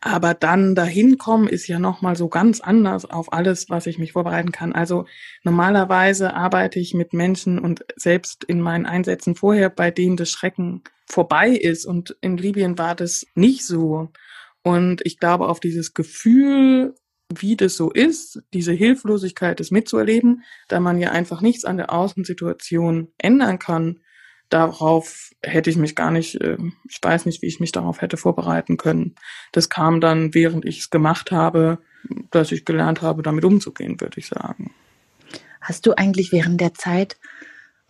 Aber dann dahin kommen ist ja nochmal so ganz anders auf alles, was ich mich vorbereiten kann. Also normalerweise arbeite ich mit Menschen und selbst in meinen Einsätzen vorher, bei denen das Schrecken vorbei ist. Und in Libyen war das nicht so. Und ich glaube, auf dieses Gefühl, wie das so ist, diese Hilflosigkeit, das mitzuerleben, da man ja einfach nichts an der Außensituation ändern kann, darauf hätte ich mich gar nicht, ähm, ich weiß nicht, wie ich mich darauf hätte vorbereiten können. Das kam dann, während ich es gemacht habe, dass ich gelernt habe, damit umzugehen, würde ich sagen. Hast du eigentlich während der Zeit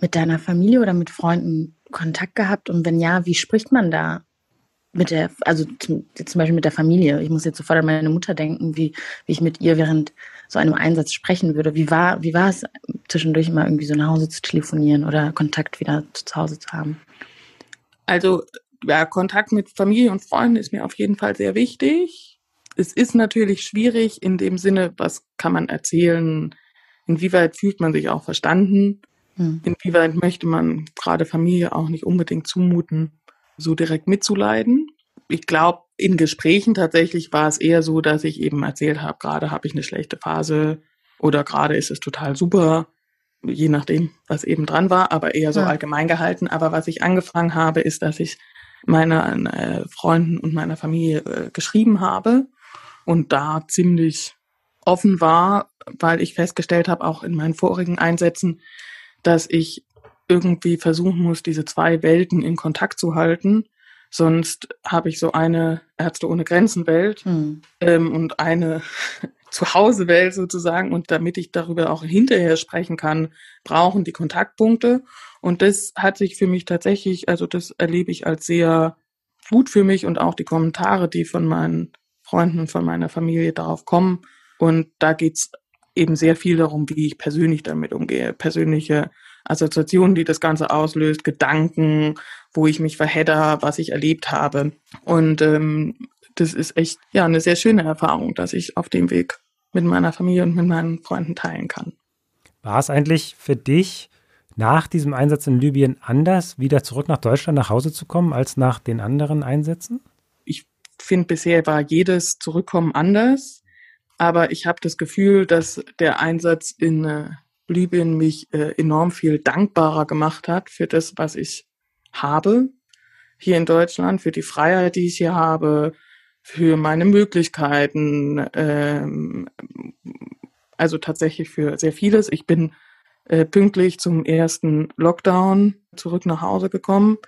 mit deiner Familie oder mit Freunden Kontakt gehabt? Und wenn ja, wie spricht man da mit der, also zum, zum Beispiel mit der Familie? Ich muss jetzt sofort an meine Mutter denken, wie, wie ich mit ihr während so einem Einsatz sprechen würde. Wie war, wie war es zwischendurch immer irgendwie so nach Hause zu telefonieren oder Kontakt wieder zu Hause zu haben? Also ja, Kontakt mit Familie und Freunden ist mir auf jeden Fall sehr wichtig. Es ist natürlich schwierig in dem Sinne, was kann man erzählen, inwieweit fühlt man sich auch verstanden, hm. inwieweit möchte man gerade Familie auch nicht unbedingt zumuten, so direkt mitzuleiden. Ich glaube, in Gesprächen tatsächlich war es eher so, dass ich eben erzählt habe, gerade habe ich eine schlechte Phase oder gerade ist es total super. je nachdem, was eben dran war, aber eher so ja. allgemein gehalten. Aber was ich angefangen habe, ist, dass ich meinen äh, Freunden und meiner Familie äh, geschrieben habe und da ziemlich offen war, weil ich festgestellt habe, auch in meinen vorigen Einsätzen, dass ich irgendwie versuchen muss, diese zwei Welten in Kontakt zu halten. Sonst habe ich so eine Ärzte ohne Grenzen Welt hm. ähm, und eine *laughs* Zuhause-Welt sozusagen. Und damit ich darüber auch hinterher sprechen kann, brauchen die Kontaktpunkte. Und das hat sich für mich tatsächlich, also das erlebe ich als sehr gut für mich und auch die Kommentare, die von meinen Freunden und von meiner Familie darauf kommen. Und da geht's eben sehr viel darum, wie ich persönlich damit umgehe, persönliche Assoziationen, die das Ganze auslöst, Gedanken, wo ich mich verhedder, was ich erlebt habe. Und ähm, das ist echt ja eine sehr schöne Erfahrung, dass ich auf dem Weg mit meiner Familie und mit meinen Freunden teilen kann. War es eigentlich für dich nach diesem Einsatz in Libyen anders, wieder zurück nach Deutschland nach Hause zu kommen, als nach den anderen Einsätzen? Ich finde, bisher war jedes Zurückkommen anders. Aber ich habe das Gefühl, dass der Einsatz in äh, Libyen mich äh, enorm viel dankbarer gemacht hat für das, was ich habe hier in Deutschland, für die Freiheit, die ich hier habe, für meine Möglichkeiten, ähm, also tatsächlich für sehr vieles. Ich bin äh, pünktlich zum ersten Lockdown zurück nach Hause gekommen.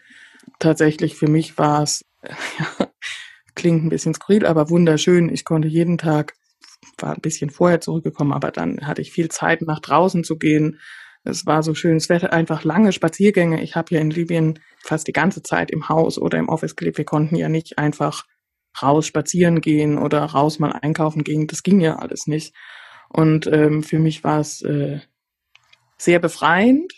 Tatsächlich für mich war es, *laughs* ja, klingt ein bisschen skurril, aber wunderschön. Ich konnte jeden Tag war ein bisschen vorher zurückgekommen, aber dann hatte ich viel Zeit, nach draußen zu gehen. Es war so schönes Wetter, einfach lange Spaziergänge. Ich habe ja in Libyen fast die ganze Zeit im Haus oder im Office gelebt. Wir konnten ja nicht einfach raus spazieren gehen oder raus mal einkaufen gehen. Das ging ja alles nicht. Und ähm, für mich war es äh, sehr befreiend,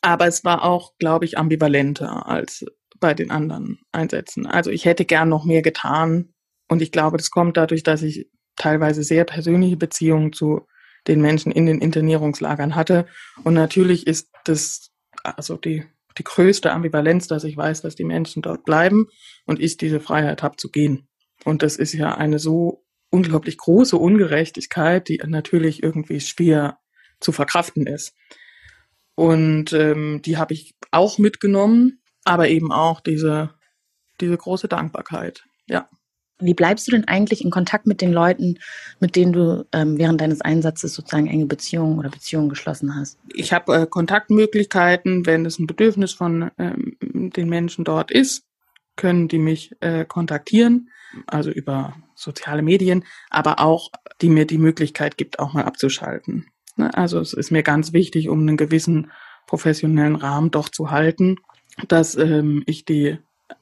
aber es war auch, glaube ich, ambivalenter als bei den anderen Einsätzen. Also ich hätte gern noch mehr getan und ich glaube, das kommt dadurch, dass ich teilweise sehr persönliche Beziehungen zu den Menschen in den Internierungslagern hatte. Und natürlich ist das also die, die größte Ambivalenz, dass ich weiß, dass die Menschen dort bleiben und ich diese Freiheit habe zu gehen. Und das ist ja eine so unglaublich große Ungerechtigkeit, die natürlich irgendwie schwer zu verkraften ist. Und ähm, die habe ich auch mitgenommen, aber eben auch diese, diese große Dankbarkeit. Ja. Wie bleibst du denn eigentlich in Kontakt mit den Leuten, mit denen du ähm, während deines Einsatzes sozusagen enge Beziehungen oder Beziehungen geschlossen hast? Ich habe äh, Kontaktmöglichkeiten, wenn es ein Bedürfnis von ähm, den Menschen dort ist, können die mich äh, kontaktieren, also über soziale Medien, aber auch die mir die Möglichkeit gibt, auch mal abzuschalten. Ne? Also es ist mir ganz wichtig, um einen gewissen professionellen Rahmen doch zu halten, dass ähm, ich die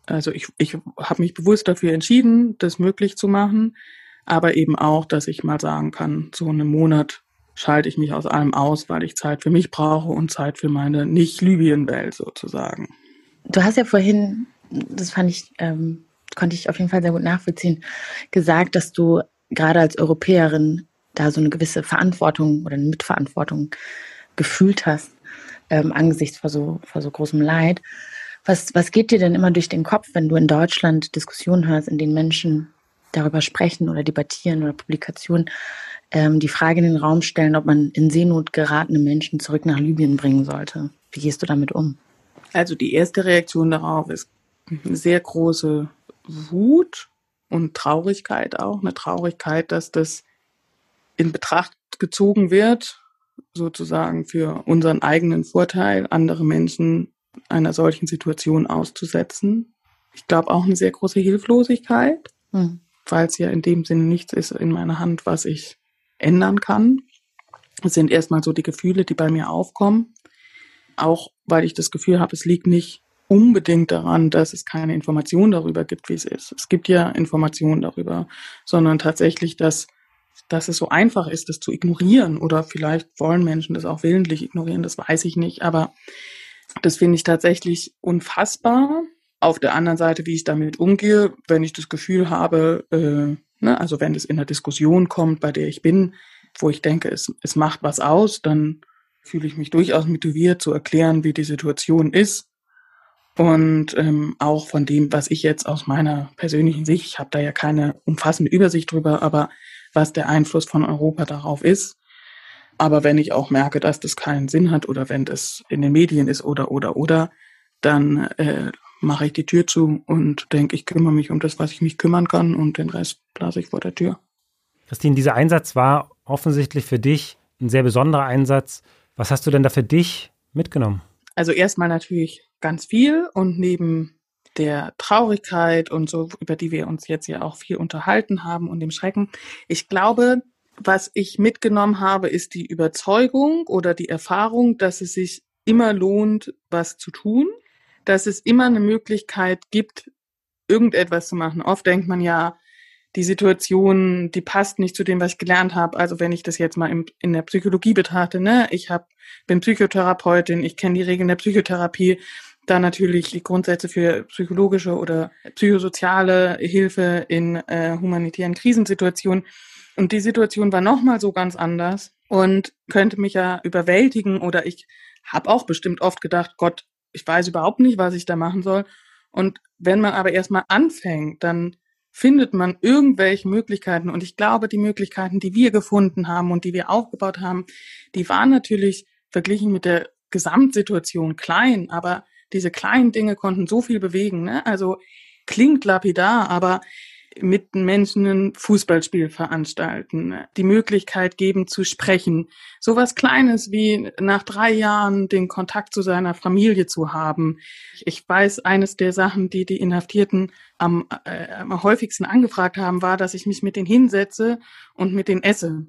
also ich, ich habe mich bewusst dafür entschieden, das möglich zu machen, aber eben auch, dass ich mal sagen kann, so einen Monat schalte ich mich aus allem aus, weil ich Zeit für mich brauche und Zeit für meine Nicht-Libyen-Welt sozusagen. Du hast ja vorhin, das fand ich, ähm, konnte ich auf jeden Fall sehr gut nachvollziehen, gesagt, dass du gerade als Europäerin da so eine gewisse Verantwortung oder eine Mitverantwortung gefühlt hast ähm, angesichts vor so, vor so großem Leid. Was, was geht dir denn immer durch den Kopf, wenn du in Deutschland Diskussionen hörst, in denen Menschen darüber sprechen oder debattieren oder Publikationen ähm, die Frage in den Raum stellen, ob man in Seenot geratene Menschen zurück nach Libyen bringen sollte? Wie gehst du damit um? Also die erste Reaktion darauf ist eine sehr große Wut und Traurigkeit auch. Eine Traurigkeit, dass das in Betracht gezogen wird, sozusagen für unseren eigenen Vorteil, andere Menschen einer solchen Situation auszusetzen. Ich glaube auch eine sehr große Hilflosigkeit, hm. weil es ja in dem Sinne nichts ist in meiner Hand, was ich ändern kann. Es sind erstmal so die Gefühle, die bei mir aufkommen. Auch weil ich das Gefühl habe, es liegt nicht unbedingt daran, dass es keine Informationen darüber gibt, wie es ist. Es gibt ja Informationen darüber, sondern tatsächlich, dass, dass es so einfach ist, das zu ignorieren. Oder vielleicht wollen Menschen das auch willentlich ignorieren, das weiß ich nicht. Aber das finde ich tatsächlich unfassbar. Auf der anderen Seite, wie ich damit umgehe, wenn ich das Gefühl habe, äh, ne, also wenn es in einer Diskussion kommt, bei der ich bin, wo ich denke, es, es macht was aus, dann fühle ich mich durchaus motiviert zu erklären, wie die Situation ist. Und ähm, auch von dem, was ich jetzt aus meiner persönlichen Sicht, ich habe da ja keine umfassende Übersicht drüber, aber was der Einfluss von Europa darauf ist. Aber wenn ich auch merke, dass das keinen Sinn hat oder wenn das in den Medien ist oder oder oder, dann äh, mache ich die Tür zu und denke, ich kümmere mich um das, was ich mich kümmern kann und den Rest blase ich vor der Tür. Christine, dieser Einsatz war offensichtlich für dich ein sehr besonderer Einsatz. Was hast du denn da für dich mitgenommen? Also erstmal natürlich ganz viel und neben der Traurigkeit und so, über die wir uns jetzt ja auch viel unterhalten haben und dem Schrecken. Ich glaube, was ich mitgenommen habe, ist die Überzeugung oder die Erfahrung, dass es sich immer lohnt, was zu tun, dass es immer eine Möglichkeit gibt, irgendetwas zu machen. Oft denkt man ja, die Situation, die passt nicht zu dem, was ich gelernt habe. Also wenn ich das jetzt mal in, in der Psychologie betrachte, ne, ich hab, bin Psychotherapeutin, ich kenne die Regeln der Psychotherapie, da natürlich die Grundsätze für psychologische oder psychosoziale Hilfe in äh, humanitären Krisensituationen. Und die Situation war nochmal so ganz anders und könnte mich ja überwältigen oder ich habe auch bestimmt oft gedacht, Gott, ich weiß überhaupt nicht, was ich da machen soll. Und wenn man aber erstmal anfängt, dann findet man irgendwelche Möglichkeiten. Und ich glaube, die Möglichkeiten, die wir gefunden haben und die wir aufgebaut haben, die waren natürlich verglichen mit der Gesamtsituation klein, aber diese kleinen Dinge konnten so viel bewegen. Ne? Also klingt lapidar, aber mit Menschen ein Fußballspiel veranstalten, die Möglichkeit geben zu sprechen. Sowas Kleines wie nach drei Jahren den Kontakt zu seiner Familie zu haben. Ich weiß, eines der Sachen, die die Inhaftierten am, äh, am häufigsten angefragt haben, war, dass ich mich mit denen hinsetze und mit denen esse.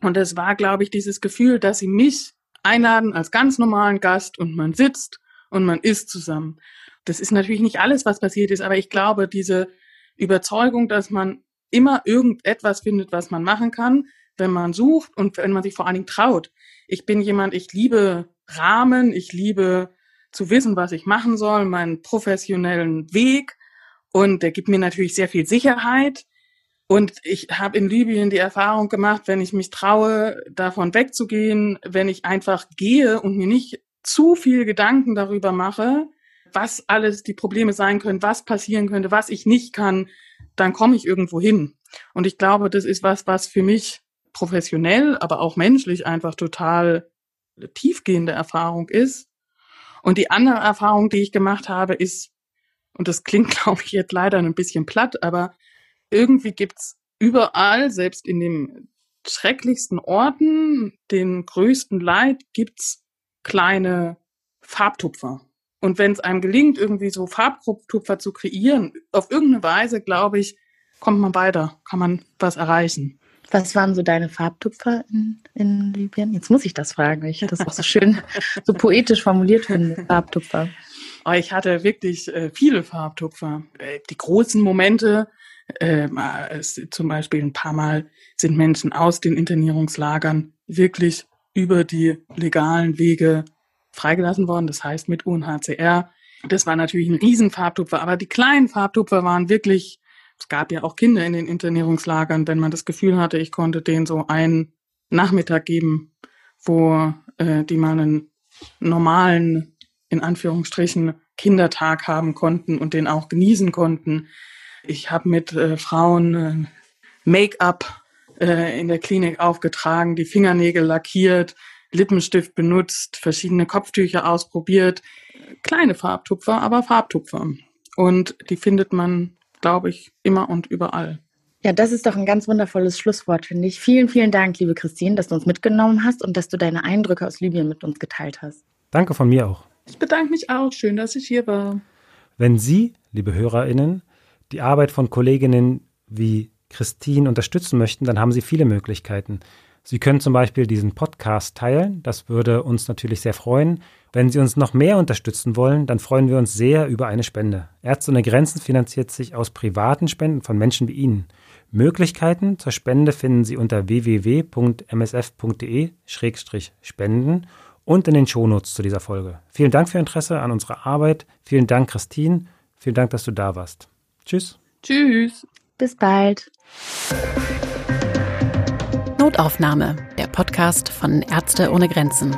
Und es war, glaube ich, dieses Gefühl, dass sie mich einladen als ganz normalen Gast und man sitzt und man isst zusammen. Das ist natürlich nicht alles, was passiert ist, aber ich glaube, diese Überzeugung, dass man immer irgendetwas findet, was man machen kann, wenn man sucht und wenn man sich vor allen Dingen traut. Ich bin jemand, ich liebe Rahmen, ich liebe zu wissen, was ich machen soll, meinen professionellen Weg und der gibt mir natürlich sehr viel Sicherheit. Und ich habe in Libyen die Erfahrung gemacht, wenn ich mich traue, davon wegzugehen, wenn ich einfach gehe und mir nicht zu viel Gedanken darüber mache, was alles die Probleme sein können, was passieren könnte, was ich nicht kann, dann komme ich irgendwo hin. Und ich glaube, das ist was, was für mich professionell, aber auch menschlich einfach total tiefgehende Erfahrung ist. Und die andere Erfahrung, die ich gemacht habe, ist, und das klingt, *laughs* glaube ich, jetzt leider ein bisschen platt, aber irgendwie gibt's überall, selbst in den schrecklichsten Orten, den größten Leid, gibt's kleine Farbtupfer. Und wenn es einem gelingt, irgendwie so Farbtupfer zu kreieren, auf irgendeine Weise, glaube ich, kommt man weiter, kann man was erreichen. Was waren so deine Farbtupfer in, in Libyen? Jetzt muss ich das fragen, weil ich das auch so schön, *laughs* so poetisch formuliert finde, Farbtupfer. Oh, ich hatte wirklich äh, viele Farbtupfer. Äh, die großen Momente, äh, es, zum Beispiel ein paar Mal sind Menschen aus den Internierungslagern wirklich über die legalen Wege freigelassen worden, das heißt mit UNHCR. Das war natürlich ein Riesenfarbtupfer, aber die kleinen Farbtupfer waren wirklich, es gab ja auch Kinder in den Internierungslagern, wenn man das Gefühl hatte, ich konnte denen so einen Nachmittag geben, wo äh, die mal einen normalen, in Anführungsstrichen, Kindertag haben konnten und den auch genießen konnten. Ich habe mit äh, Frauen äh, Make-up äh, in der Klinik aufgetragen, die Fingernägel lackiert, Lippenstift benutzt, verschiedene Kopftücher ausprobiert. Kleine Farbtupfer, aber Farbtupfer. Und die findet man, glaube ich, immer und überall. Ja, das ist doch ein ganz wundervolles Schlusswort, finde ich. Vielen, vielen Dank, liebe Christine, dass du uns mitgenommen hast und dass du deine Eindrücke aus Libyen mit uns geteilt hast. Danke von mir auch. Ich bedanke mich auch. Schön, dass ich hier war. Wenn Sie, liebe HörerInnen, die Arbeit von Kolleginnen wie Christine unterstützen möchten, dann haben Sie viele Möglichkeiten. Sie können zum Beispiel diesen Podcast teilen. Das würde uns natürlich sehr freuen. Wenn Sie uns noch mehr unterstützen wollen, dann freuen wir uns sehr über eine Spende. Ärzte ohne Grenzen finanziert sich aus privaten Spenden von Menschen wie Ihnen. Möglichkeiten zur Spende finden Sie unter www.msf.de-spenden und in den Shownotes zu dieser Folge. Vielen Dank für Ihr Interesse an unserer Arbeit. Vielen Dank, Christine. Vielen Dank, dass du da warst. Tschüss. Tschüss. Bis bald. Notaufnahme, der Podcast von Ärzte ohne Grenzen.